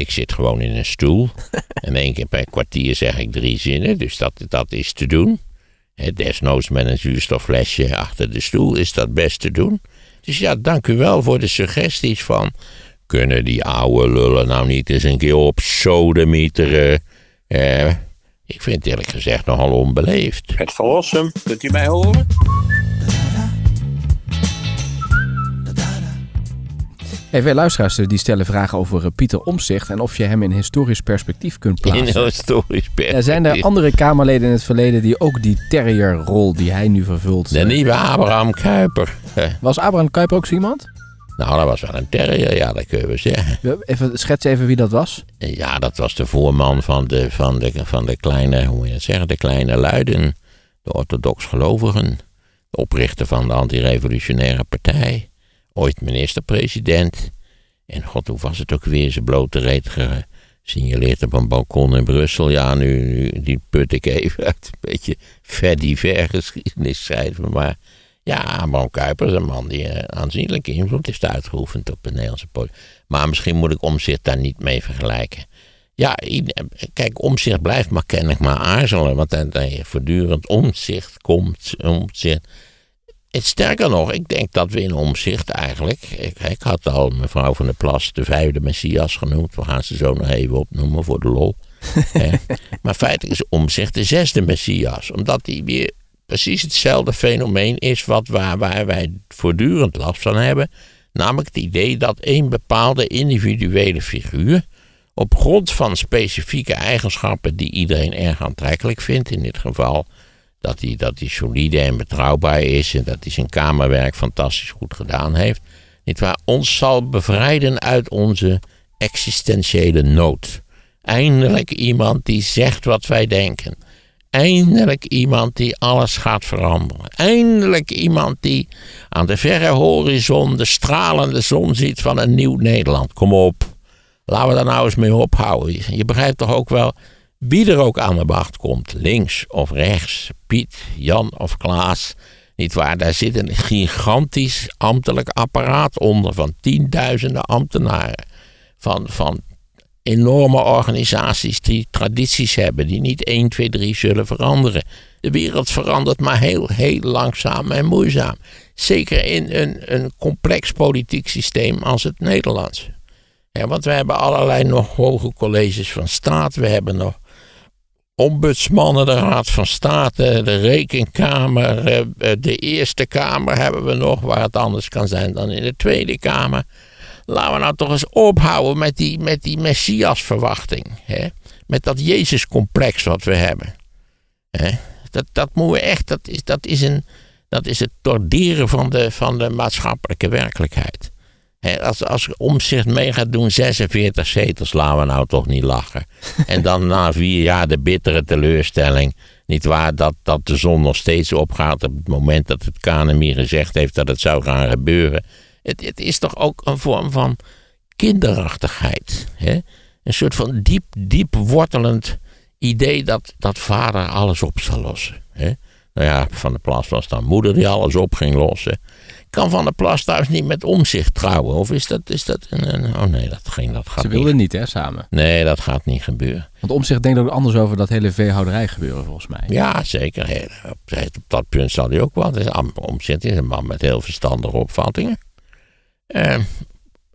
Ik zit gewoon in een stoel. en één keer per kwartier zeg ik drie zinnen. Dus dat, dat is te doen. Hè, desnoods met een zuurstofflesje achter de stoel is dat best te doen. Dus ja, dank u wel voor de suggesties van... Kunnen die oude lullen nou niet eens een keer op sodemieteren? Eh, ik vind het eerlijk gezegd nogal onbeleefd. Het verlossen, kunt u mij horen? Hey, veel luisteraars die stellen vragen over eh, Pieter Omzicht en of je hem in historisch perspectief kunt In plaatsen. een historisch perspectief. Ja, zijn er andere Kamerleden in het verleden die ook die terrierrol die hij nu vervult? De eh, nieuwe Abraham Kuyper. Eh, Was Abraham Kuyper ook zo iemand? nou, dat was wel een terrier, ja, dat kunnen we zeggen. Even, schets even wie dat was. Ja, dat was de voorman van de, van de, van de kleine, hoe moet je dat zeggen, de kleine luiden. De orthodox gelovigen. De oprichter van de antirevolutionaire partij. Ooit minister-president. En god, hoe was het ook weer? Zijn blote reet gesignaleerd op een balkon in Brussel. Ja, nu, nu die put ik even uit. Een beetje ver geschiedenis schrijven. Maar ja, Abraham Kuyper is een man die eh, aanzienlijke invloed heeft uitgeoefend op de Nederlandse politiek. Maar misschien moet ik Omzicht daar niet mee vergelijken. Ja, i- kijk, Omzicht blijft maar kennelijk maar aarzelen. Want dan je voortdurend omzicht komt, omzicht. Het, sterker nog, ik denk dat we in omzicht eigenlijk. Ik, ik had al mevrouw van der Plas de vijfde Messias genoemd. We gaan ze zo nog even opnoemen voor de lol. Maar feitelijk is omzicht de zesde Messias. Omdat hij weer precies hetzelfde fenomeen is wat waar, waar wij voortdurend last van hebben. Namelijk het idee dat één bepaalde individuele figuur op grond van specifieke eigenschappen die iedereen erg aantrekkelijk vindt, in dit geval dat hij, dat hij solide en betrouwbaar is en dat hij zijn kamerwerk fantastisch goed gedaan heeft, niet waar, ons zal bevrijden uit onze existentiële nood. Eindelijk iemand die zegt wat wij denken. Eindelijk iemand die alles gaat veranderen. Eindelijk iemand die aan de verre horizon de stralende zon ziet van een nieuw Nederland. Kom op, laten we daar nou eens mee ophouden. Je begrijpt toch ook wel wie er ook aan de macht komt. Links of rechts, Piet, Jan of Klaas. Niet waar, daar zit een gigantisch ambtelijk apparaat onder van tienduizenden ambtenaren. Van, van enorme organisaties die tradities hebben, die niet 1, 2, 3 zullen veranderen. De wereld verandert maar heel, heel langzaam en moeizaam. Zeker in een, een complex politiek systeem als het Nederlandse. Ja, want we hebben allerlei nog hoge colleges van staat. We hebben nog ombudsmannen, de Raad van State, de Rekenkamer, eh, eh, de Eerste Kamer hebben we nog, waar het anders kan zijn dan in de Tweede Kamer. Laten we nou toch eens ophouden met die, met die Messias-verwachting. Hè? Met dat Jezus-complex wat we hebben. Hè? Dat, dat moeten we echt, dat is, dat is, een, dat is het torderen van de, van de maatschappelijke werkelijkheid. Hè, als, als omzicht mee gaat doen, 46 zetels, laten we nou toch niet lachen. En dan na vier jaar de bittere teleurstelling. Niet waar dat, dat de zon nog steeds opgaat op het moment dat het KNMI gezegd heeft dat het zou gaan gebeuren. Het, het is toch ook een vorm van kinderachtigheid. Een soort van diep, diep wortelend idee dat, dat vader alles op zal lossen. Nou ja, Van der Plas was dan moeder die alles op ging lossen. Kan Van der Plas thuis niet met omzicht trouwen? Of is dat, is dat een, een- Oh nee, dat, ging, dat gaat Ze wilden niet, hè, samen. Nee, dat gaat niet gebeuren. Want Omzicht denkt ook anders over dat hele veehouderij gebeuren, volgens mij. Ja, zeker. Heel- Op, op dat punt zal hij ook wel. Het is een man met heel verstandige opvattingen. Eh,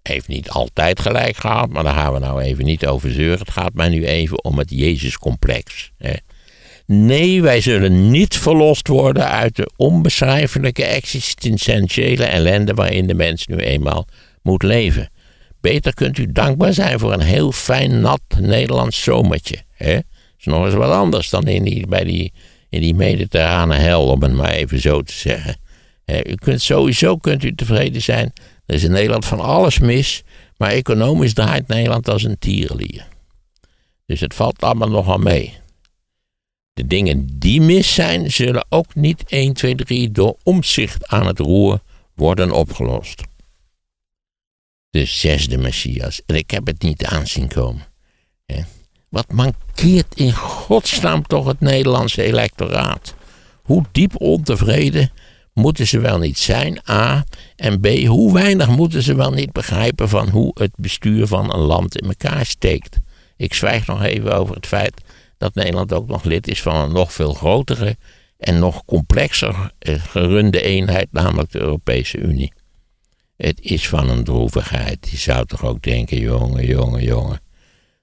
heeft niet altijd gelijk gehad, maar daar gaan we nou even niet over zeuren. Het gaat mij nu even om het Jezuscomplex. hè. Nee, wij zullen niet verlost worden uit de onbeschrijfelijke existentiële ellende waarin de mens nu eenmaal moet leven. Beter kunt u dankbaar zijn voor een heel fijn, nat Nederlands zomertje. Hè? is nog eens wat anders dan in die, bij die, in die mediterrane hel, om het maar even zo te zeggen. U kunt sowieso kunt u tevreden zijn. Er is in Nederland van alles mis, maar economisch draait Nederland als een tierenlier. Dus het valt allemaal nogal mee. De dingen die mis zijn, zullen ook niet 1, 2, 3 door omzicht aan het roer worden opgelost. De zesde Messias. En ik heb het niet aanzien komen. Wat mankeert in godsnaam toch het Nederlandse electoraat? Hoe diep ontevreden moeten ze wel niet zijn, A. En B, hoe weinig moeten ze wel niet begrijpen van hoe het bestuur van een land in elkaar steekt. Ik zwijg nog even over het feit dat Nederland ook nog lid is van een nog veel grotere en nog complexer eh, gerunde eenheid, namelijk de Europese Unie. Het is van een droevigheid. Je zou toch ook denken, jongen, jongen, jongen.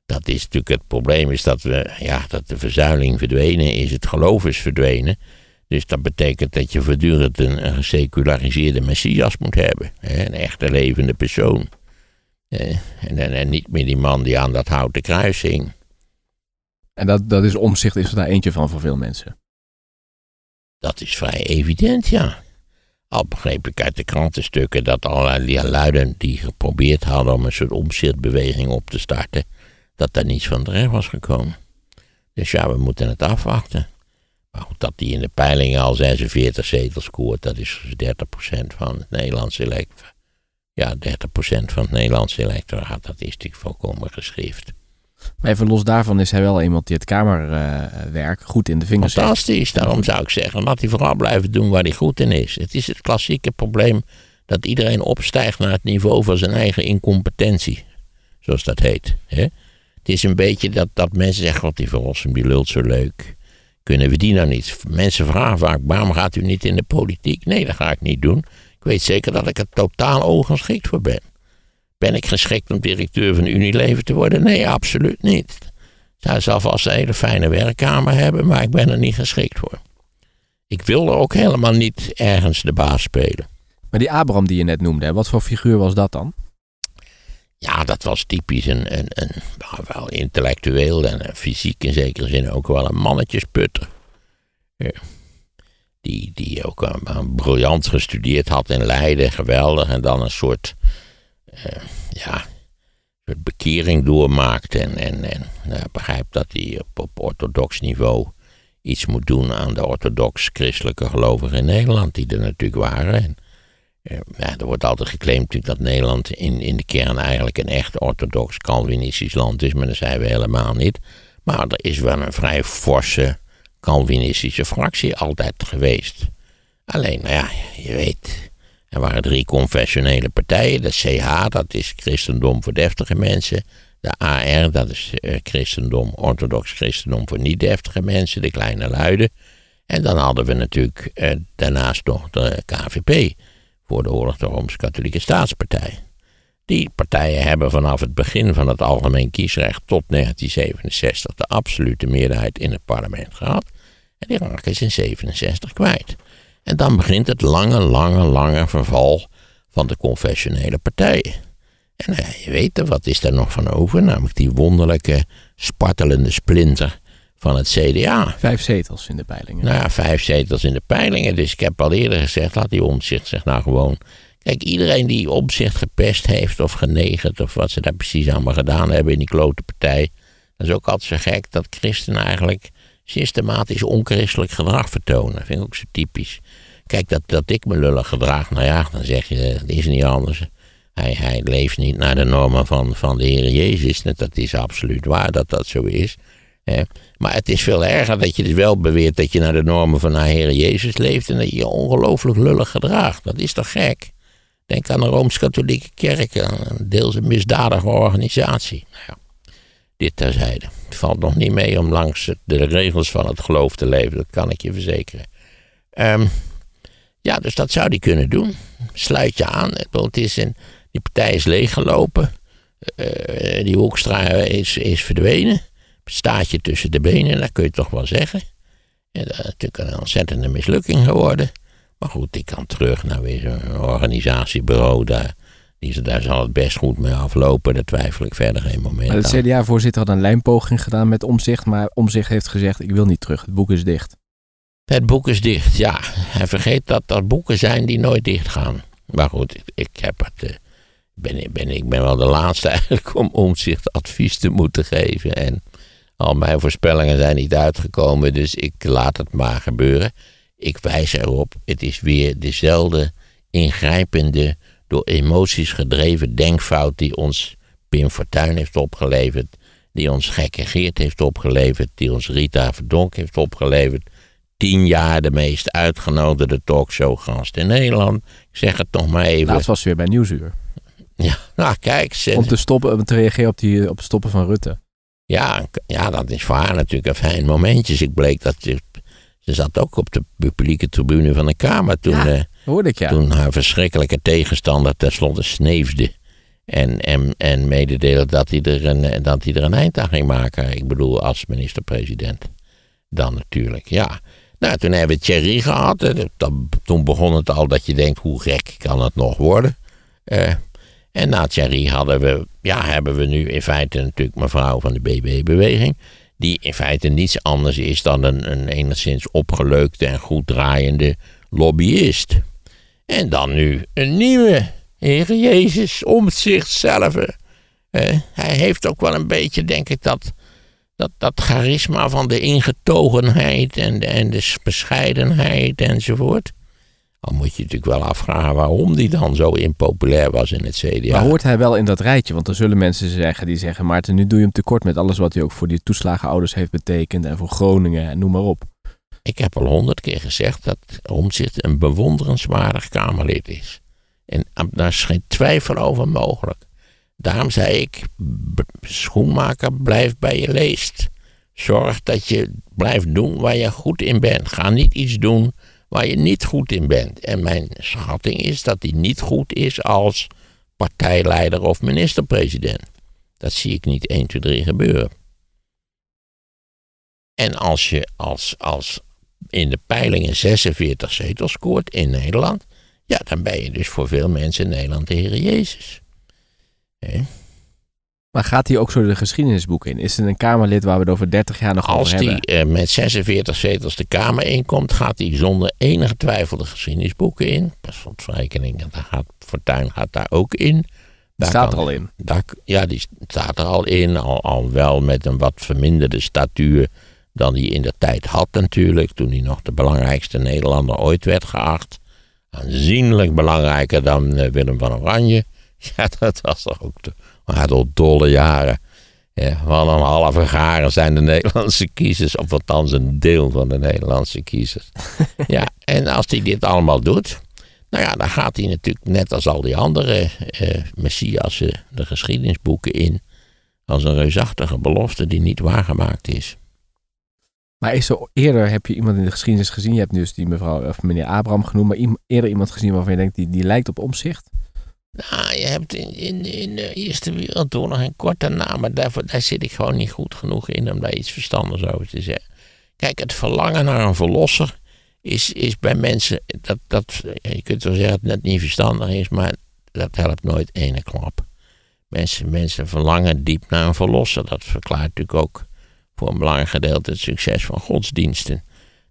Dat is natuurlijk het probleem, is dat, we, ja, dat de verzuiling verdwenen is, het geloof is verdwenen. Dus dat betekent dat je voortdurend een, geseculariseerde messias moet hebben. Hè, een echte levende persoon. en, en, en, niet meer die man die aan dat houten kruis hing. En dat, dat is omzicht, is er daar eentje van voor veel mensen? Dat is vrij evident, ja. Al begreep ik uit de krantenstukken dat allerlei luiden die geprobeerd hadden om een soort omzichtbeweging op te starten, dat daar niets van terecht was gekomen. Dus ja, we moeten het afwachten. Maar goed, dat die in de peilingen al 46 zetels scoort, dat is 30% van het Nederlandse electoraat. Ja, 30% van het Nederlandse electoraat, dat is natuurlijk volkomen geschrift. Maar even los daarvan is hij wel iemand die het kamerwerk goed in de vingers heeft. Fantastisch, daarom zou ik zeggen, laat hij vooral blijven doen waar hij goed in is. Het is het klassieke probleem dat iedereen opstijgt naar het niveau van zijn eigen incompetentie. Zoals dat heet. Hè? Het is een beetje dat, dat mensen zeggen, wat die Verrossum, die lult zo leuk. Kunnen we die nou niet? Mensen vragen vaak, waarom gaat u niet in de politiek? Nee, dat ga ik niet doen. Ik weet zeker dat ik er totaal ongeschikt voor ben. Ben ik geschikt om directeur van Unilever te worden? Nee, absoluut niet. Zij zal vast een hele fijne werkkamer hebben, maar ik ben er niet geschikt voor. Ik wil er ook helemaal niet ergens de baas spelen. Maar die Abraham die je net noemde, wat voor figuur was dat dan? Ja, dat was typisch een, een, een wel intellectueel en fysiek in zekere zin ook wel een mannetjesputter. Ja. Die, die ook een, briljant gestudeerd had in Leiden, geweldig. En dan een soort, ja, soort bekering doormaakte. En, en, en nou, begrijpt dat hij op, orthodox niveau iets moet doen aan de orthodox-christelijke gelovigen in Nederland, die er natuurlijk waren. En, ja, er wordt altijd geclaimd dat Nederland in, in de kern eigenlijk een echt orthodox Calvinistisch land is, maar dat zijn we helemaal niet. Maar er is wel een vrij forse Calvinistische fractie altijd geweest. Alleen, nou ja, je weet, er waren drie confessionele partijen. De CH, dat is christendom voor deftige mensen. De AR, dat is uh, christendom, orthodox christendom voor niet deftige mensen, de kleine luiden. En dan hadden we natuurlijk uh, daarnaast nog de KVP voor de oorlog de Rooms-Katholieke Staatspartij. Die partijen hebben vanaf het begin van het algemeen kiesrecht tot 1967 de absolute meerderheid in het parlement gehad. En die raken ze in 67 kwijt. En dan begint het lange, lange, lange verval van de confessionele partijen. En je weet wat is er nog van over? Namelijk die wonderlijke, spartelende splinter van het CDA. Vijf zetels in de peilingen. Nou ja, vijf zetels in de peilingen. Dus ik heb al eerder gezegd, laat die omzicht zich nou gewoon... Kijk, iedereen die omzicht gepest heeft of genegerd... of wat ze daar precies allemaal gedaan hebben in die klote partij... dat is ook altijd zo gek dat christenen eigenlijk systematisch onchristelijk gedrag vertonen. Dat vind ik ook zo typisch. Kijk, dat, dat ik me lullig gedraag, nou ja, dan zeg je, het is niet anders. Hij, hij leeft niet naar de normen van, van de Heer Jezus. Dat is absoluut waar dat dat zo is. Maar het is veel erger dat je dus wel beweert dat je naar de normen van de Heer Jezus leeft en dat je je ongelooflijk lullig gedraagt. Dat is toch gek? Denk aan de Rooms-Katholieke Kerk, een deels een misdadige organisatie. Nou ja, dit terzijde. Het valt nog niet mee om langs de regels van het geloof te leven, dat kan ik je verzekeren. Um, ja, dus dat zou die kunnen doen. Sluit je aan. Het is een, die partij is leeggelopen. Uh, die Hoekstra is, is verdwenen staat je tussen de benen, dat kun je toch wel zeggen. En dat is natuurlijk een ontzettende mislukking geworden. Maar goed, ik kan terug naar weer zo'n organisatiebureau. Daar, die, daar zal het best goed mee aflopen. Daar twijfel ik verder geen moment maar de CDA-voorzitter had een lijnpoging gedaan met Omzicht. Maar Omzicht heeft gezegd, ik wil niet terug. Het boek is dicht. Het boek is dicht, ja. En vergeet dat dat boeken zijn die nooit dicht gaan. Maar goed, ik, ik heb het... Uh, ben, ben, ik ben wel de laatste eigenlijk om Omzicht advies te moeten geven. En al mijn voorspellingen zijn niet uitgekomen, dus ik laat het maar gebeuren. Ik wijs erop, het is weer dezelfde ingrijpende, door emoties gedreven denkfout die ons Pim Fortuyn heeft opgeleverd, die ons Gekke Geert heeft opgeleverd, die ons Rita Verdonk heeft opgeleverd. tien jaar de meest uitgenodigde talkshowgast in Nederland. Ik zeg het nog maar even. Laatst was ze weer bij Nieuwsuur. Ja, nou kijk. Ze, Om te stoppen, om te reageren op, die, op het stoppen van Rutte. ja, ja, dat is voor haar natuurlijk een fijn momentje. Dus ik bleek dat ze, ze zat ook op de publieke tribune van de Kamer toen, Ja. Eh, toen haar verschrikkelijke tegenstander tenslotte sneefde. En, en, en mededeelde dat hij, er een, dat hij er een eind aan ging maken. Ik bedoel, als minister-president. Dan natuurlijk, ja. Nou, toen hebben we Thierry gehad. eh, toen begon het al dat je denkt, hoe gek kan het nog worden? Eh, en na Thierry hadden we, ja, hebben we nu in feite natuurlijk mevrouw van de BB-beweging. Die in feite niets anders is dan een, een enigszins opgeleukte en goed draaiende lobbyist. En dan nu een nieuwe, Heer Jezus, om zichzelf. Hij heeft ook wel een beetje, denk ik, dat, dat, dat charisma van de ingetogenheid en de, en de bescheidenheid enzovoort. Dan moet je natuurlijk wel afvragen waarom die dan zo impopulair was in het CDA. Maar hoort hij wel in dat rijtje? Want er zullen mensen zeggen die zeggen... Maarten, nu doe je hem tekort met alles wat hij ook voor die toeslagenouders heeft betekend... en voor Groningen en noem maar op. Ik heb al honderd keer gezegd dat Omtzigt een bewonderenswaardig Kamerlid is. En daar is geen twijfel over mogelijk. Daarom zei ik, schoenmaker, blijf bij je leest. Zorg dat je blijft doen waar je goed in bent. Ga niet iets doen waar je niet goed in bent. En mijn schatting is dat hij niet goed is als partijleider of minister-president. Dat zie ik niet 1, 2, 3 gebeuren. En als je als, als in de peilingen 46 zetels scoort in Nederland, ja, dan ben je dus voor veel mensen in Nederland de Heer Jezus. Maar gaat hij ook zo de geschiedenisboeken in? Is het een Kamerlid waar we het over 30 jaar nog Als over hij hebben? eh, met 46 zetels de Kamer inkomt, gaat hij zonder enige twijfel de geschiedenisboeken in. Pas van rekening, daar gaat, Fortuyn gaat daar ook in. Daar Staat kan- er al in. Daar, ja, die staat er al in. Al, al wel met een wat verminderde statuur dan hij in de tijd had natuurlijk. Toen hij nog de belangrijkste Nederlander ooit werd geacht. Aanzienlijk belangrijker dan eh, Willem van Oranje. Ja, dat was toch ook de, toch dolle jaren. Ja, van een halve garen zijn de Nederlandse kiezers, of althans een deel van de Nederlandse kiezers. ja, en als hij dit allemaal doet, nou ja, dan gaat hij natuurlijk net als al die andere eh, messiassen de geschiedenisboeken in. Als een reusachtige belofte die niet waargemaakt is. Maar is er eerder, heb je iemand in de geschiedenis gezien? Je hebt nu dus die mevrouw, of meneer Abraham genoemd, maar eerder iemand gezien waarvan je denkt, die, die lijkt op omzicht? Nou, je hebt in, in, in de Eerste Wereldoorlog een korte naam, maar daarvoor, daar zit ik gewoon niet goed genoeg in om daar iets verstandigs over te zeggen. Kijk, het verlangen naar een verlosser is, is bij mensen, dat, dat, je kunt wel zeggen dat het net niet verstandig is, maar dat helpt nooit ene klap. Mensen, mensen verlangen diep naar een verlosser. Dat verklaart natuurlijk ook voor een belangrijk gedeelte het succes van godsdiensten.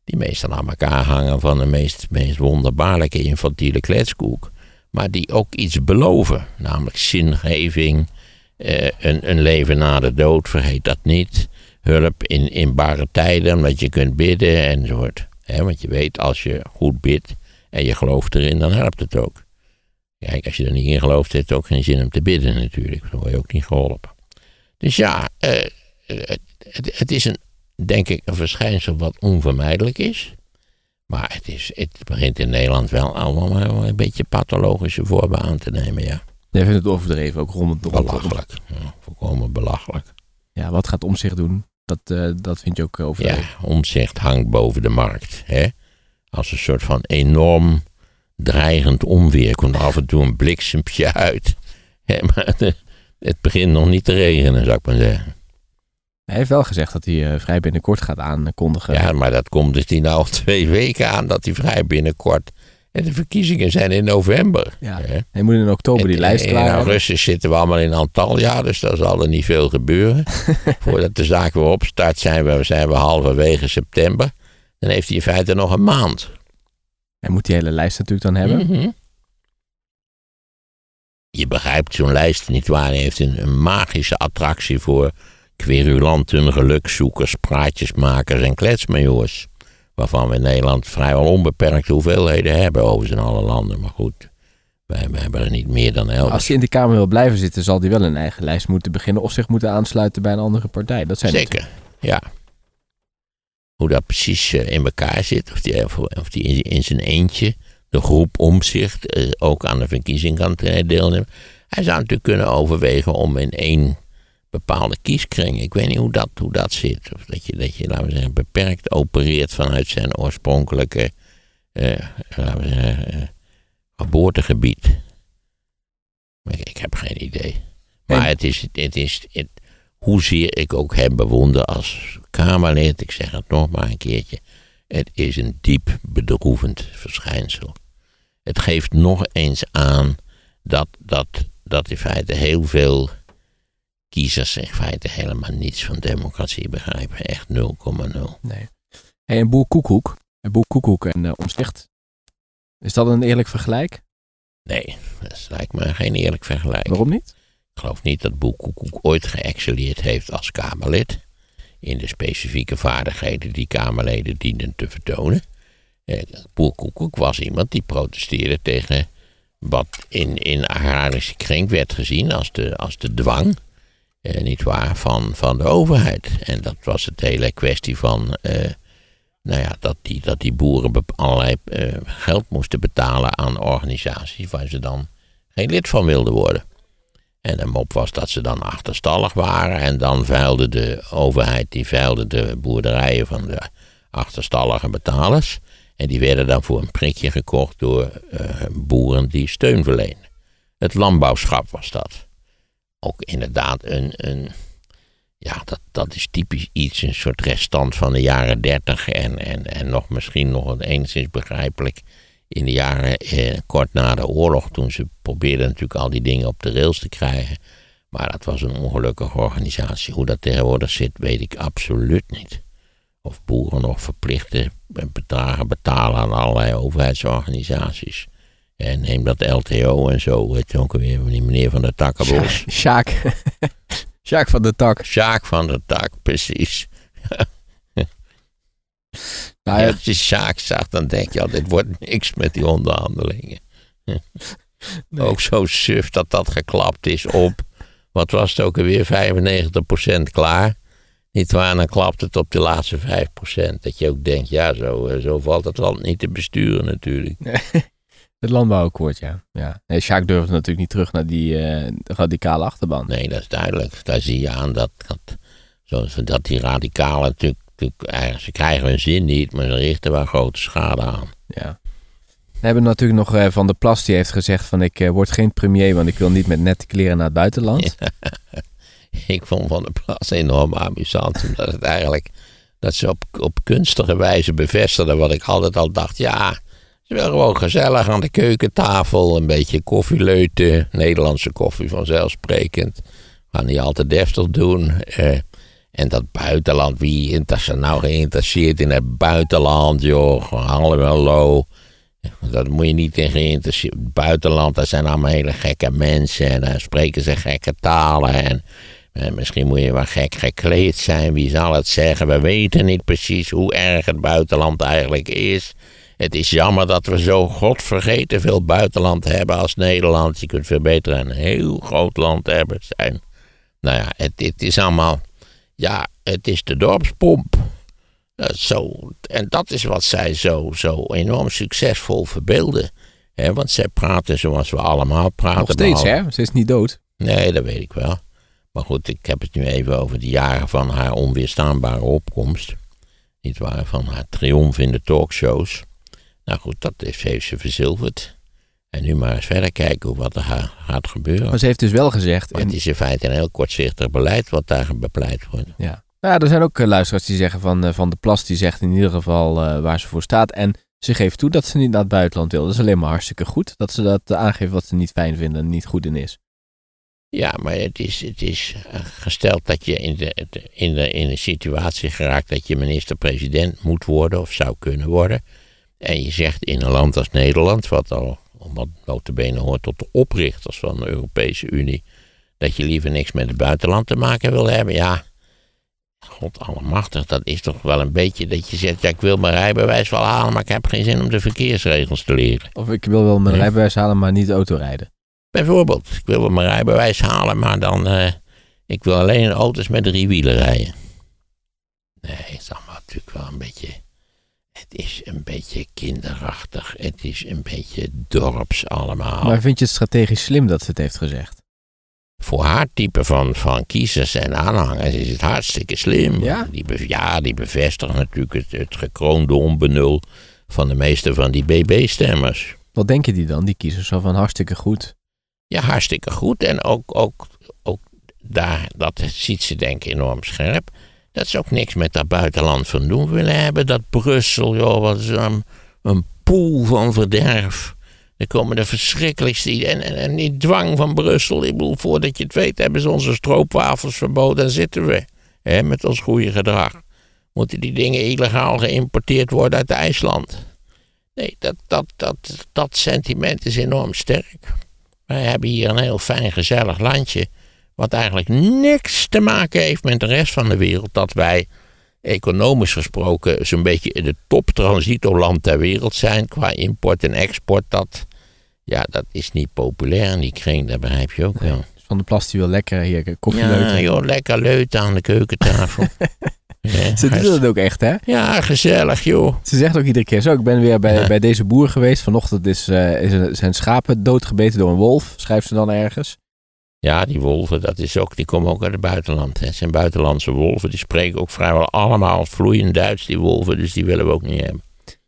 Die meestal aan elkaar hangen van de meest, meest wonderbaarlijke infantiele kletskoek maar die ook iets beloven, namelijk zingeving, eh, een, een leven na de dood, vergeet dat niet. Hulp in, in bare tijden, omdat je kunt bidden enzovoort. Hè, want je weet, als je goed bidt en je gelooft erin, dan helpt het ook. Kijk, als je er niet in gelooft, heeft het ook geen zin om te bidden natuurlijk. Dan word je ook niet geholpen. Dus ja, eh, het, het, is een, denk ik, een verschijnsel wat onvermijdelijk is. Maar het, is, het begint in Nederland wel allemaal een beetje pathologische vormen aan te nemen, ja. Jij vindt het overdreven, ook rond het Belachelijk. Ja, volkomen belachelijk. Ja, wat gaat omzicht doen? Dat, eh, dat vind je ook eh, overdreven. Ja, omzicht hangt boven de markt. Hè? Als een soort van enorm dreigend onweer. Komt af en toe een bliksempje uit. Hè, maar het begint nog niet te regenen, zou ik maar zeggen. Hij heeft wel gezegd dat hij eh, vrij binnenkort gaat aankondigen. Ja, maar dat komt dus die nou al twee weken aan dat hij vrij binnenkort. En de verkiezingen zijn in november. Ja. hè. Hij moet in oktober die lijst klaar In augustus zitten we allemaal in Antalya, dus daar zal er niet veel gebeuren. Voordat de zaak weer opstart zijn we, zijn we halverwege september. Dan heeft hij in feite nog een maand. Hij moet die hele lijst natuurlijk dan hebben. Mhm. Je begrijpt zo'n lijst niet waar. Hij heeft een, een magische attractie voor querulanten, gelukzoekers, praatjesmakers en kletsmajoors. Waarvan we in Nederland vrijwel onbeperkte hoeveelheden hebben, overigens in alle landen. Maar goed, wij, wij hebben er niet meer dan elders. Als hij in de Kamer wil blijven zitten, zal hij wel een eigen lijst moeten beginnen of zich moeten aansluiten bij een andere partij. Dat zijn Zeker, ja. hoe dat precies eh, in elkaar zit. Of die, of, die in, zijn eentje, de groep omzicht, eh, ook aan de verkiezing kan deelnemen. Hij zou natuurlijk kunnen overwegen om in één bepaalde kieskring. Ik weet niet hoe dat, hoe dat zit. Of dat je, dat je, laten we zeggen, beperkt opereert vanuit zijn oorspronkelijke eh, laten we zeggen, eh, geboortegebied. Maar ik, ik heb geen idee. Maar En- het is, het is het, hoezeer ik ook hem bewonder als Kamerlid, ik zeg het nog maar een keertje, het is een diep bedroevend verschijnsel. Het geeft nog eens aan dat, dat, dat in feite heel veel kiezers in feite helemaal niets van democratie begrijpen. Echt 0,0. Nee. Hey, en Boer Koekoek. Boer Koekoek en Omtzigt. Is dat een eerlijk vergelijk? Nee, dat lijkt me geen eerlijk vergelijk. Waarom niet? Ik geloof niet dat Boer Koekoek ooit geëxcelleerd heeft als Kamerlid. In de specifieke vaardigheden die Kamerleden dienen te vertonen. Eh, Boer Koekoek was iemand die protesteerde tegen wat in, in agrarische kring werd gezien als de, als de dwang. Eh, niet waar, van, van de overheid. En dat was het hele kwestie van. eh, nou ja, dat die, dat die boeren allerlei eh, geld moesten betalen aan organisaties waar ze dan geen lid van wilden worden. En de mop was dat ze dan achterstallig waren. En dan vuilde de overheid, die vuilde de boerderijen van de achterstallige betalers. En die werden dan voor een prikje gekocht door eh, boeren die steun verlenen. Het landbouwschap was dat. Ook inderdaad een, een ja, dat, dat is typisch iets, een soort restant van de jaren dertig. En, en, en nog misschien nog een enigszins begrijpelijk in de jaren eh, kort na de oorlog. Toen ze probeerden natuurlijk al die dingen op de rails te krijgen. Maar dat was een ongelukkige organisatie. Hoe dat tegenwoordig zit, weet ik absoluut niet. Of boeren nog verplichte bedragen betalen aan allerlei overheidsorganisaties. En neem dat LTO en zo, je ook die meneer van de Takkenbos. Sjaak. Sjaak van de tak. Sjaak van de Tak, precies. Nou, Ja, als je Sjaak zag, dan denk je al, dit wordt niks met die onderhandelingen. Nee. Ook zo suf dat dat geklapt is op, wat was het ook alweer, 95% klaar. Niet waar, dan klapt het op de laatste 5%. Dat je ook denkt, ja, zo, eh, zo valt het land niet te besturen natuurlijk. Het landbouwakkoord, ja. ja. Nee, Sjaak durfde natuurlijk niet terug naar die eh, radicale achterban. Nee, dat is duidelijk. Daar zie je aan dat, dat, zoals, dat die radicalen natuurlijk, natuurlijk eigenlijk, ze krijgen hun zin niet, maar ze richten wel grote schade aan. Ja. We hebben natuurlijk nog eh, Van der Plas, die heeft gezegd van ik eh, word geen premier, want ik wil niet met nette kleren naar het buitenland. Ik vond Van der Plas enorm amusant. Omdat het eigenlijk, dat ze op, op kunstige wijze bevestigde wat ik altijd al dacht. Ja, wil gewoon gezellig aan de keukentafel. Een beetje koffieleuten. Nederlandse koffie vanzelfsprekend. Gaan niet altijd deftig doen. Eh, en dat buitenland, wie is er nou geïnteresseerd in het buitenland, joh? Hallo. Dat moet je niet in geïnteresseerd. Buitenland, dat zijn allemaal hele gekke mensen. En dan spreken ze gekke talen. En, en misschien moet je wel gek gekleed zijn. Wie zal het zeggen? We weten niet precies hoe erg het buitenland eigenlijk is. Het is jammer dat we zo godvergeten veel buitenland hebben als Nederland. Je kunt veel beter een heel groot land hebben zijn. Nou ja, het, het is allemaal. Ja, het is de dorpspomp. Zo, en dat is wat zij zo, zo enorm succesvol verbeelden. Hè, want zij praten zoals we allemaal praten. Nog steeds, behalve- hè? Ze is niet dood. Nee, dat weet ik wel. Maar goed, ik heb het nu even over de jaren van haar onweerstaanbare opkomst. Niet waar, van haar triomf in de talkshows. Nou goed, dat is, heeft ze verzilverd. En nu maar eens verder kijken hoe wat er ga- gaat gebeuren. Maar ze heeft dus wel gezegd... Maar En, het is in feite een heel kortzichtig beleid wat daar bepleit wordt. ja. Nou, er zijn ook eh, luisteraars die zeggen van, eh, van de Plas, die zegt in ieder geval eh, waar ze voor staat. En ze geeft toe dat ze niet naar het buitenland wil. Dat is alleen maar hartstikke goed. Dat ze dat aangeeft wat ze niet fijn vinden en niet goed in is. Ja, maar het is, het is gesteld dat je in de, de- in, de, in een situatie geraakt dat je minister-president moet worden of zou kunnen worden. En je zegt in een land als Nederland, wat al wat notabene hoort tot de oprichters van de Europese Unie, dat je liever niks met het buitenland te maken wil hebben. Ja, god allemachtig, dat is toch wel een beetje dat je zegt, ja ik wil mijn rijbewijs wel halen, maar ik heb geen zin om de verkeersregels te leren. Of ik wil wel mijn rijbewijs halen, maar niet autorijden. Bijvoorbeeld, ik wil wel mijn rijbewijs halen, maar dan. eh, ik wil alleen auto's met drie wielen rijden. Nee, het is allemaal, natuurlijk wel een beetje. Het is een beetje kinderachtig. Het is een beetje dorps allemaal. Maar vind je het strategisch slim dat ze het heeft gezegd? Voor haar type van, van kiezers en aanhangers is het hartstikke slim. Ja? Die, be- ja, die bevestigen natuurlijk het, het gekroonde onbenul van de meeste van die BB-stemmers. Wat denken die dan? Die kiezen zo van hartstikke goed. Ja, hartstikke goed. En ook, ook, ook daar, dat ziet ze denk ik enorm scherp. Dat ze ook niks met dat buitenland van doen willen hebben. Dat Brussel, joh, wat een, een poel van verderf. Er komen de verschrikkelijkste. En, en, en die dwang van Brussel. Ik bedoel, voordat je het weet hebben ze onze stroopwafels verboden. En zitten we hè, met ons goede gedrag. Moeten die dingen illegaal geïmporteerd worden uit IJsland? Nee, dat, dat, dat, dat sentiment is enorm sterk. Wij hebben hier een heel fijn, gezellig landje. Wat eigenlijk niks te maken heeft met de rest van de wereld. Dat wij, economisch gesproken, zo'n beetje de top transitoland ter wereld zijn. Qua import en export. Dat, ja, dat is niet populair in die kring, dat begrijp je ook wel. Dus Van de Plas die wil lekker hier koffie Ja, leuten. joh, lekker leut aan de keukentafel. ja, Ze doet dat ook echt, hè? ja, gezellig, joh. Ze zegt ook iedere keer zo, ik ben weer bij, Ja. bij deze boer geweest. Vanochtend is, eh, is zijn schapen doodgebeten door een wolf, schrijft ze dan ergens. Ja, die wolven, dat is ook, die komen ook uit het buitenland. Het zijn buitenlandse wolven. Die spreken ook vrijwel allemaal vloeiend Duits, die wolven. Dus die willen we ook niet hebben.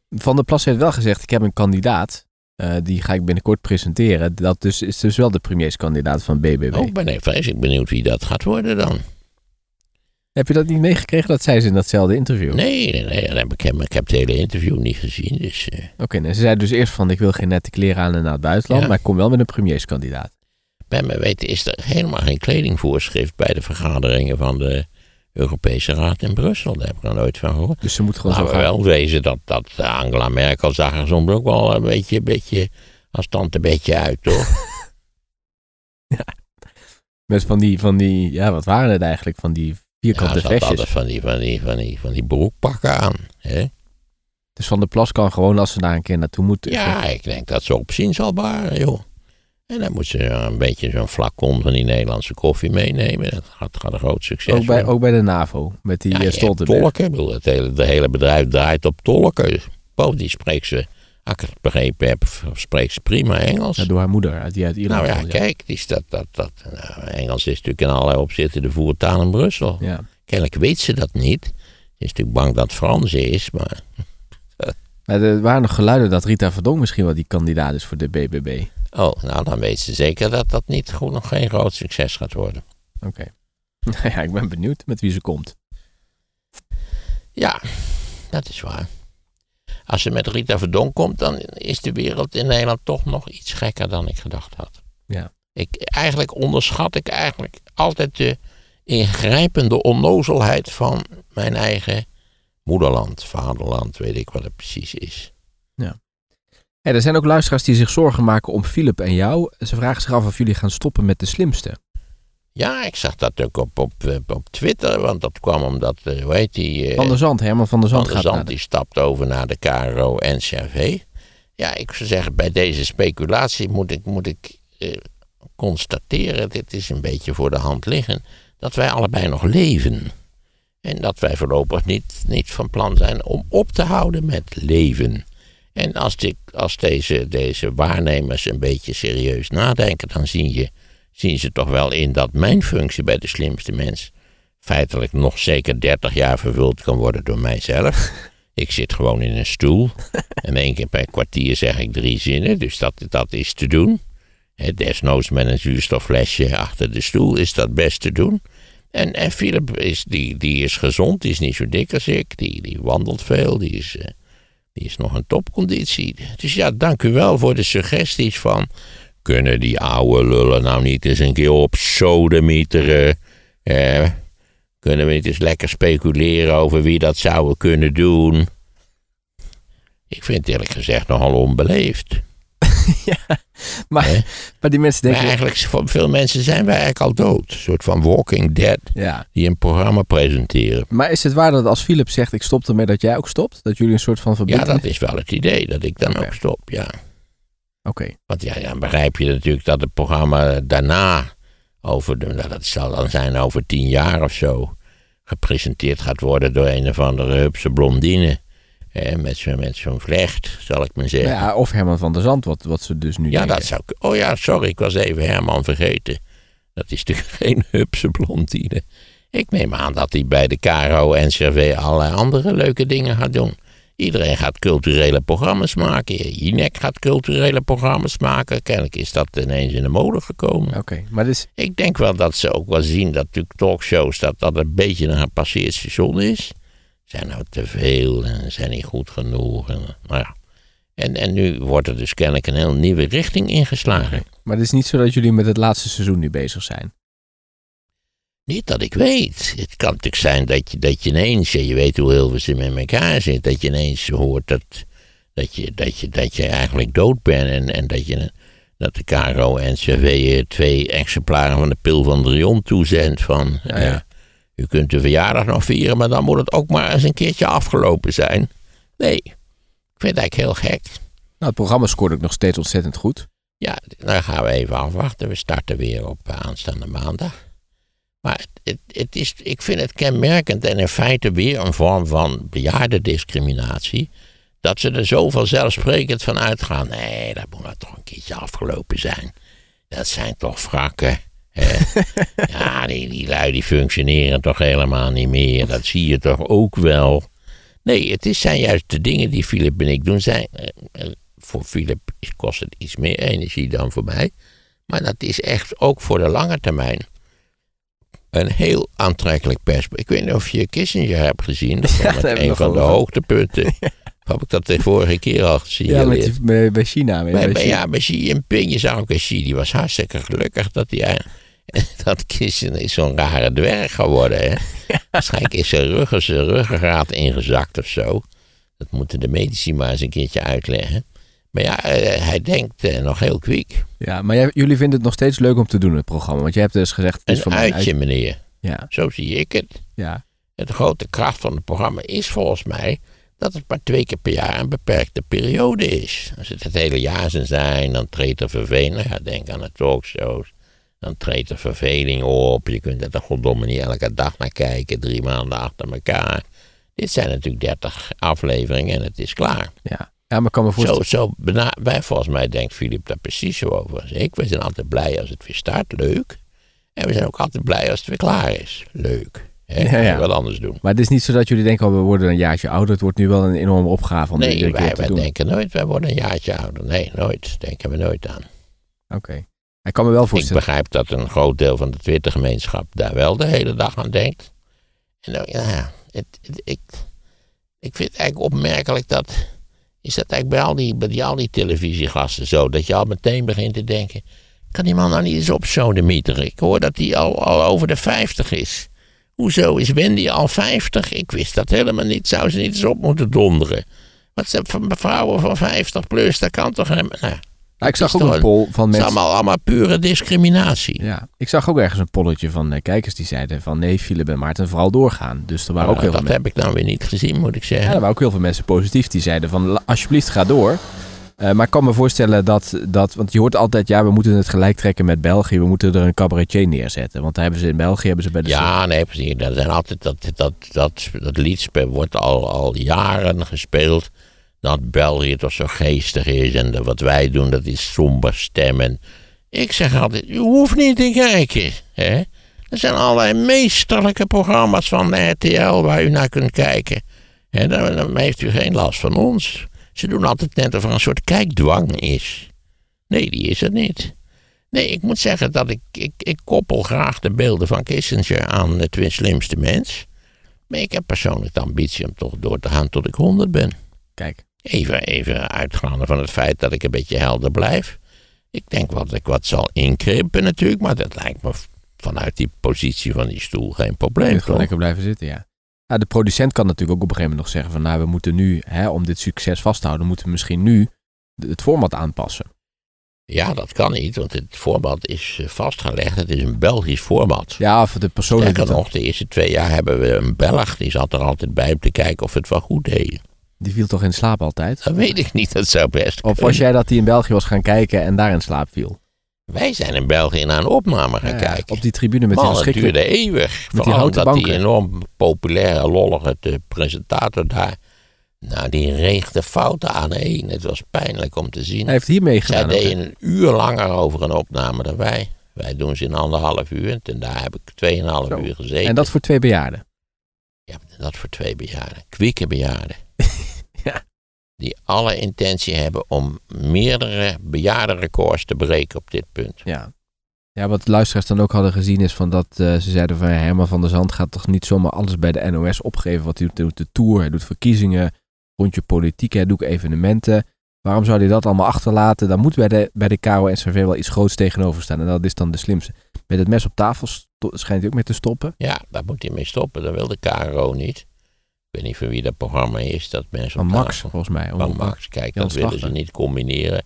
Van der Plas heeft wel gezegd, ik heb een kandidaat. eh, die ga ik binnenkort presenteren. Dat dus, is dus wel de premierskandidaat van BBB. Ben ik vreselijk benieuwd wie dat gaat worden dan. Heb je dat niet meegekregen? Dat zei ze in datzelfde interview. Nee, nee, nee dat heb ik, heb, ik heb het hele interview niet gezien. Dus eh, Oké, nou, ze zei dus eerst van, ik wil geen nette kleren aan en naar het buitenland. Ja. Maar ik kom wel met een premierskandidaat. Bij mijn weten is er helemaal geen kledingvoorschrift bij de vergaderingen van de Europese Raad in Brussel. Daar heb ik nog nooit van gehoord. Dus ze moet gewoon Laten zo we wel wezen dat, dat Angela Merkel zag er soms ook wel een beetje, beetje als tante beetje uit, toch? Met van die, van die, ja, wat waren het eigenlijk? Van die vierkante ja, vestjes. van die, van die, van die, van die broekpakken aan. Hè? Dus Van der Plas kan gewoon als ze daar een keer naartoe moet. Ja, ik denk dat ze op zien zal baren, joh. En dan moet ze een beetje zo'n flacon van die Nederlandse koffie meenemen. Dat gaat, gaat een groot succes Ook bij, worden. ook bij de NAVO, met die Ja, Stoltenberg. tolken. Bedoel, het hele, het hele bedrijf draait op tolken. Bovendien spreekt ze, als ik het begrepen heb, spreekt ze prima Engels. Ja, door haar moeder, uit- die uit Ierland nou ja, kijk, die is dat, dat, dat, nou, Engels is natuurlijk in allerlei opzichten de voertaal in Brussel. Ja. Kennelijk weet ze dat niet. Ze is natuurlijk bang dat het Frans is, maar Maar er waren nog geluiden dat Rita Verdonk misschien wel die kandidaat is voor de BBB. oh, nou dan weet ze zeker dat dat niet goed, nog geen groot succes gaat worden. Oké. Nou ja, ik ben benieuwd met wie ze komt. Ja, dat is waar. Als ze met Rita Verdonk komt, dan is de wereld in Nederland toch nog iets gekker dan ik gedacht had. Ja. Ik, eigenlijk onderschat ik eigenlijk altijd de ingrijpende onnozelheid van mijn eigen moederland, vaderland, weet ik wat het precies is. Hey, er zijn ook luisteraars die zich zorgen maken om Philip en jou. Ze vragen zich af of jullie gaan stoppen met de slimste. Ja, ik zag dat ook op, op, eh, op Twitter, want dat kwam omdat, eh, hoe heet die... eh, Van der Zand, Herman van der Zand Van der Zand de- die stapt over naar de KRO NCRV. Ja, ik zou zeggen, bij deze speculatie moet ik, moet ik eh, constateren, dit is een beetje voor de hand liggen, dat wij allebei nog leven. En dat wij voorlopig niet, niet van plan zijn om op te houden met leven. En als, die, als deze, deze waarnemers een beetje serieus nadenken, dan zien, je, zien ze toch wel in dat mijn functie bij de slimste mens feitelijk nog zeker 30 jaar vervuld kan worden door mijzelf. Ik zit gewoon in een stoel. En één keer per kwartier zeg ik drie zinnen. Dus dat, dat is te doen. Desnoods met een zuurstofflesje achter de stoel is dat best te doen. En, en Philip is, die, die is gezond, die is niet zo dik als ik. Die, die wandelt veel, die is, eh, die is nog in topconditie. Dus ja, dank u wel voor de suggesties van... Kunnen die oude lullen nou niet eens een keer op sodemieteren? Eh, kunnen we niet eens lekker speculeren over wie dat zouden kunnen doen? Ik vind het eerlijk gezegd nogal onbeleefd. ja, maar, maar die mensen Maar denken... eigenlijk, voor veel mensen zijn wij eigenlijk al dood. Een soort van Walking Dead Ja. die een programma presenteren. Maar is het waar dat als Philip zegt ik stop ermee dat jij ook stopt? Dat jullie een soort van Ja, verbinding... dat is wel het idee, dat ik dan ook stop, ja. Oké. Want ja, dan begrijp je natuurlijk dat het programma daarna, over de, nou, dat zal dan zijn over tien jaar of zo, gepresenteerd gaat worden door een of andere hupse blondine. Hè, met zo'n met zo'n vlecht, zal ik maar zeggen. Ja, of Herman van der Zand, wat, wat ze dus nu Ja, denken. dat zou ik. Oh ja, sorry, ik was even Herman vergeten. Dat is natuurlijk geen hupse blondine. Ik neem aan dat hij bij de KRO en allerlei andere leuke dingen gaat doen. Iedereen gaat culturele programma's maken. Jinek gaat culturele programma's maken. Kennelijk is dat ineens in de mode gekomen. Oké, maar dus, Ik denk wel dat ze ook wel zien dat natuurlijk talkshows dat dat een beetje een gepasseerd station is. Zijn nou te veel en zijn niet goed genoeg. En, nou ja. en, en nu wordt er dus kennelijk een heel nieuwe richting ingeslagen. maar het is niet zo dat jullie met het laatste seizoen nu bezig zijn. Niet dat ik weet. Het kan natuurlijk zijn dat je, dat je ineens, je weet hoe heel veel ze met elkaar zit, dat je ineens hoort dat, dat, je, dat, je, dat je eigenlijk dood bent en, en dat, je, dat de KRO en NCV je twee exemplaren van de pil van Drion toezendt van, Ja, ja. U kunt de verjaardag nog vieren, maar dan moet het ook maar eens een keertje afgelopen zijn. Nee, ik vind het eigenlijk heel gek. Nou, het programma scoort ook nog steeds ontzettend goed. Ja, dan gaan we even afwachten. We starten weer op eh, aanstaande maandag. Maar het, het, het is, ik vind het kenmerkend en in feite weer een vorm van bejaardendiscriminatie. Dat ze er zo vanzelfsprekend van uitgaan. Nee, dat moet nou toch een keertje afgelopen zijn. Dat zijn toch wrakken. Ja, die, die lui die functioneren toch helemaal niet meer. Dat zie je toch ook wel. Nee, het is, zijn juist de dingen die Philip en ik doen. Zijn, eh, eh, voor Philip kost het iets meer energie dan voor mij. Maar dat is echt ook voor de lange termijn een heel aantrekkelijk perspectief. Ik weet niet of je Kissinger hebt gezien. Dat was een van de hoogtepunten. Heb ik dat de vorige keer al gezien? Ja, met die, bij, bij China. Bij, bij ja, bij Xi Jinping, je zag ook Xi, die was hartstikke gelukkig dat hij... Dat is zo'n rare dwerg geworden, hè. Waarschijnlijk is zijn, ruggen, zijn ruggengraat ingezakt of zo. Dat moeten de medici maar eens een keertje uitleggen. Maar ja, eh, hij denkt eh, nog heel kwiek. Ja, maar jij- jullie vinden het nog steeds leuk om te doen, het programma. Want je hebt dus gezegd, het is Een voor uitje, meneer. Ja, Zo zie ik het. ja. De grote kracht van het programma is volgens mij dat het maar twee keer per jaar een beperkte periode is. Als het het hele jaar zou zijn, dan treedt er verveling. Nou ja, denk aan de talkshows. Dan treedt er verveling op. Je kunt er toch goddomme niet elke dag naar kijken, drie maanden achter elkaar. Dit zijn natuurlijk 30 afleveringen en het is klaar. ja. Ja, maar kan me voorstellen... Zo, zo wij volgens mij denkt Filip daar precies zo over als ik. We zijn altijd blij als het weer start, leuk. En we zijn ook altijd blij als het weer klaar is, leuk. Hè? Ja, ja. Wat anders doen. Maar het is niet zo dat jullie denken, oh, we worden een jaartje ouder. Het wordt nu wel een enorme opgave om Nee, wij, te wij doen. denken nooit, wij worden een jaartje ouder. Nee, nooit. Denken we nooit aan. Oké. Ik kan me wel Ik voorstellen... begrijp dat een groot deel van de Twittergemeenschap daar wel de hele dag aan denkt. En dan, ja, het, het- ik, ik vind het eigenlijk opmerkelijk dat. Is dat eigenlijk bij al, die, bij die, al die televisiegasten zo? Dat je al meteen begint te denken. Kan die man nou niet eens op mieteren? Ik hoor dat hij al, al over de 50 is. Hoezo is Wendy al 50? Ik wist dat helemaal niet. Zou ze niet eens op moeten donderen? Wat zijn van vrouwen van 50 plus? Dat kan toch helemaal. Nou, Nou, ik zag ook een poll van het is mensen... allemaal, allemaal pure discriminatie. Ja, ik zag ook ergens een polletje van eh, kijkers die zeiden van nee, Philip en Maarten vooral doorgaan. Dus er waren ook Nou, heel veel dat mensen... heb ik dan weer niet gezien, moet ik Ja, zeggen. er waren ook heel veel mensen positief die zeiden van alsjeblieft ga door. Eh, maar ik kan me voorstellen dat, dat, want je hoort altijd, ja, we moeten het gelijk trekken met België. We moeten er een cabaretier neerzetten. Want daar hebben ze in België, hebben ze bij de... Ja, nee, precies. Dat, zijn altijd, dat, dat, dat, dat liedspel wordt al, al jaren gespeeld. Dat België toch zo geestig is en wat wij doen, dat is somber stemmen. Ik zeg altijd, u hoeft niet te kijken. Hè? Er zijn allerlei meesterlijke programma's van de RTL waar u naar kunt kijken. Hè, dan, heeft u geen last van ons. Ze doen altijd net of er een soort kijkdwang is. Nee, die is er niet. Nee, ik moet zeggen dat ik, ik, ik koppel graag de beelden van Kissinger aan het slimste mens. Maar ik heb persoonlijk de ambitie om toch door te gaan tot ik 100 ben. Kijk, Even, even uitgaande van het feit dat ik een beetje helder blijf. Ik denk wel dat ik wat zal inkrimpen natuurlijk, maar dat lijkt me vanuit die positie van die stoel geen probleem. gewoon lekker blijven zitten, ja. Ja, de producent kan natuurlijk ook op een gegeven moment nog zeggen van nou, we moeten nu, hè, om dit succes vast te houden, moeten we misschien nu het format aanpassen. Ja, dat kan niet, want het format is eh, vastgelegd. Het is een Belgisch format. Ja, of de persoonlijke... Sterker nog, de eerste twee jaar hebben we een Belg, die zat er altijd bij om te kijken of het wel goed deden. Die viel toch in slaap altijd? Dat weet ik niet, dat zou best Of was jij dat hij in België was gaan kijken en daar in slaap viel? Wij zijn in België naar een opname gaan Ja, kijken. Op die tribune met die Man, het duurde eeuwig. die Vooral omdat die enorm populaire, lollige de presentator daar... Nou, die reegde fouten aan één. Het was pijnlijk om te zien. Hij heeft hier Zij meegedaan. hè? deden een uur langer over een opname dan wij. Wij doen ze in anderhalf uur. En daar heb ik tweeënhalf uur gezeten. En dat voor twee bejaarden. Ja, dat voor twee bejaarden. Kwieke bejaarden. Die alle intentie hebben om meerdere bejaardenrecords te breken op dit punt. Ja. Ja, wat de luisteraars dan ook hadden gezien is van dat eh, ze zeiden van Herman van der Zand gaat toch niet zomaar alles bij de NOS opgeven. Wat hij doet, de tour, hij doet verkiezingen, rondje politiek, hij doet evenementen. Waarom zou hij dat allemaal achterlaten? Dan moet bij de, bij de KO-NCRV wel iets groots tegenover staan. En dat is dan de slimste. Met het mes op tafel schijnt hij ook mee te stoppen. Ja, daar moet hij mee stoppen. Dat wil de KRO niet. Ik weet niet van wie dat programma is. Dat mensen Van Max, tafel- volgens mij. Van Max. Kijk, dat willen ze niet combineren.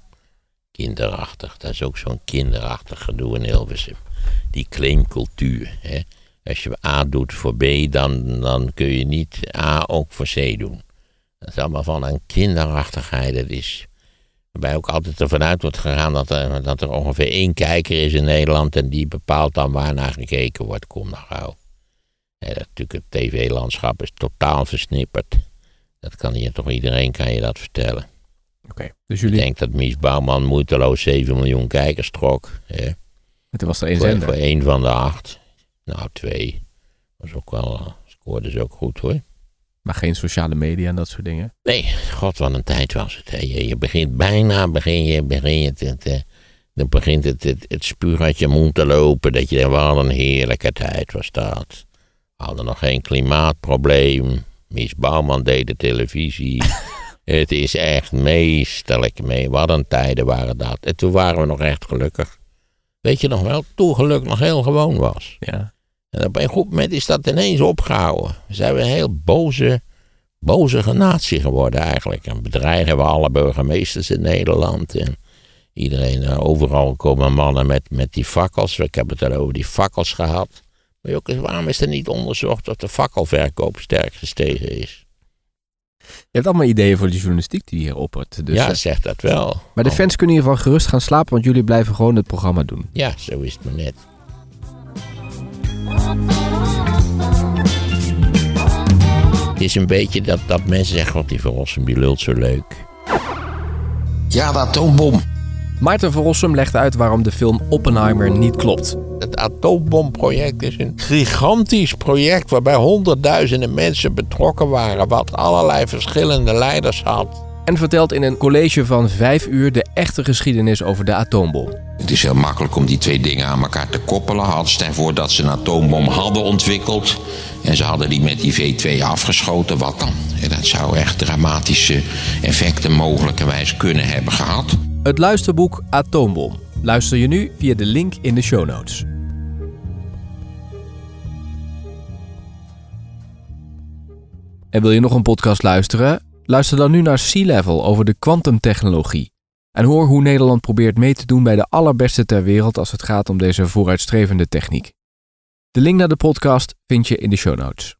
Kinderachtig. Dat is ook zo'n kinderachtig gedoe in Hilversum. Die claimcultuur. Hè. Als je A doet voor B, dan, dan kun je niet A ook voor C doen. Dat is allemaal van een kinderachtigheid. Dat is, waarbij ook altijd ervan uit wordt gegaan dat er, dat er ongeveer één kijker is in Nederland. En die bepaalt dan waar naar gekeken wordt. Kom nou gauw. Dat, natuurlijk, het tv-landschap is totaal versnipperd. Dat kan hier toch iedereen kan je dat vertellen. Oké, dus Ik jullie... denk dat Mies Bouwman moeiteloos 7 miljoen kijkers trok. Hè? Was er één Voor, zender. voor één van de acht. Nou, twee. Was ook wel, scoorde ze ook goed hoor. Maar geen sociale media en dat soort dingen. Nee, god wat een tijd was het. Hè. Je, je begint bijna, begin je, begin je dan begint het, het, uit je mond te lopen. Dat je denkt, wat een heerlijke tijd was dat. We hadden nog geen klimaatprobleem. Mies Bouwman deed de televisie. het is echt meesterlijk mee. Wat een tijden waren dat. En toen waren we nog echt gelukkig. Weet je nog wel, toen geluk nog heel gewoon was. Ja. En op een goed moment is dat ineens opgehouden. We zijn weer een heel boze, bozige natie geworden eigenlijk. En bedreigen we alle burgemeesters in Nederland. En iedereen, eh, overal komen mannen met, met die fakkels. Ik heb het al over die fakkels gehad. Maar ook eens, waarom is er niet onderzocht of de fakkelverkoop sterk gestegen is? Je hebt allemaal ideeën voor de journalistiek die hier oppert. Dus, ja, eh, zegt dat wel. maar de fans kunnen in ieder geval gerust gaan slapen, want jullie blijven gewoon het programma doen. Ja, zo is het maar net. Het is een beetje dat, dat mensen zeggen, god die Verrossen, die lult zo leuk. Ja, de atoombom. Maarten van Rossum legt uit waarom de film Oppenheimer niet klopt. Het atoombomproject is een gigantisch project waarbij honderdduizenden mensen betrokken waren, wat allerlei verschillende leiders had. En vertelt in een college van vijf uur de echte geschiedenis over de atoombom. Het is heel makkelijk om die twee dingen aan elkaar te koppelen. Hadden ze ervoor dat ze een atoombom hadden ontwikkeld. En ze hadden die met die V2 afgeschoten. Wat dan? En dat zou echt dramatische effecten mogelijkerwijs kunnen hebben gehad. Het luisterboek Atoombom. Luister je nu via de link in de show notes. En wil je nog een podcast luisteren? Luister dan nu naar Sea Level over de kwantumtechnologie. En hoor hoe Nederland probeert mee te doen bij de allerbeste ter wereld als het gaat om deze vooruitstrevende techniek. De link naar de podcast vind je in de show notes.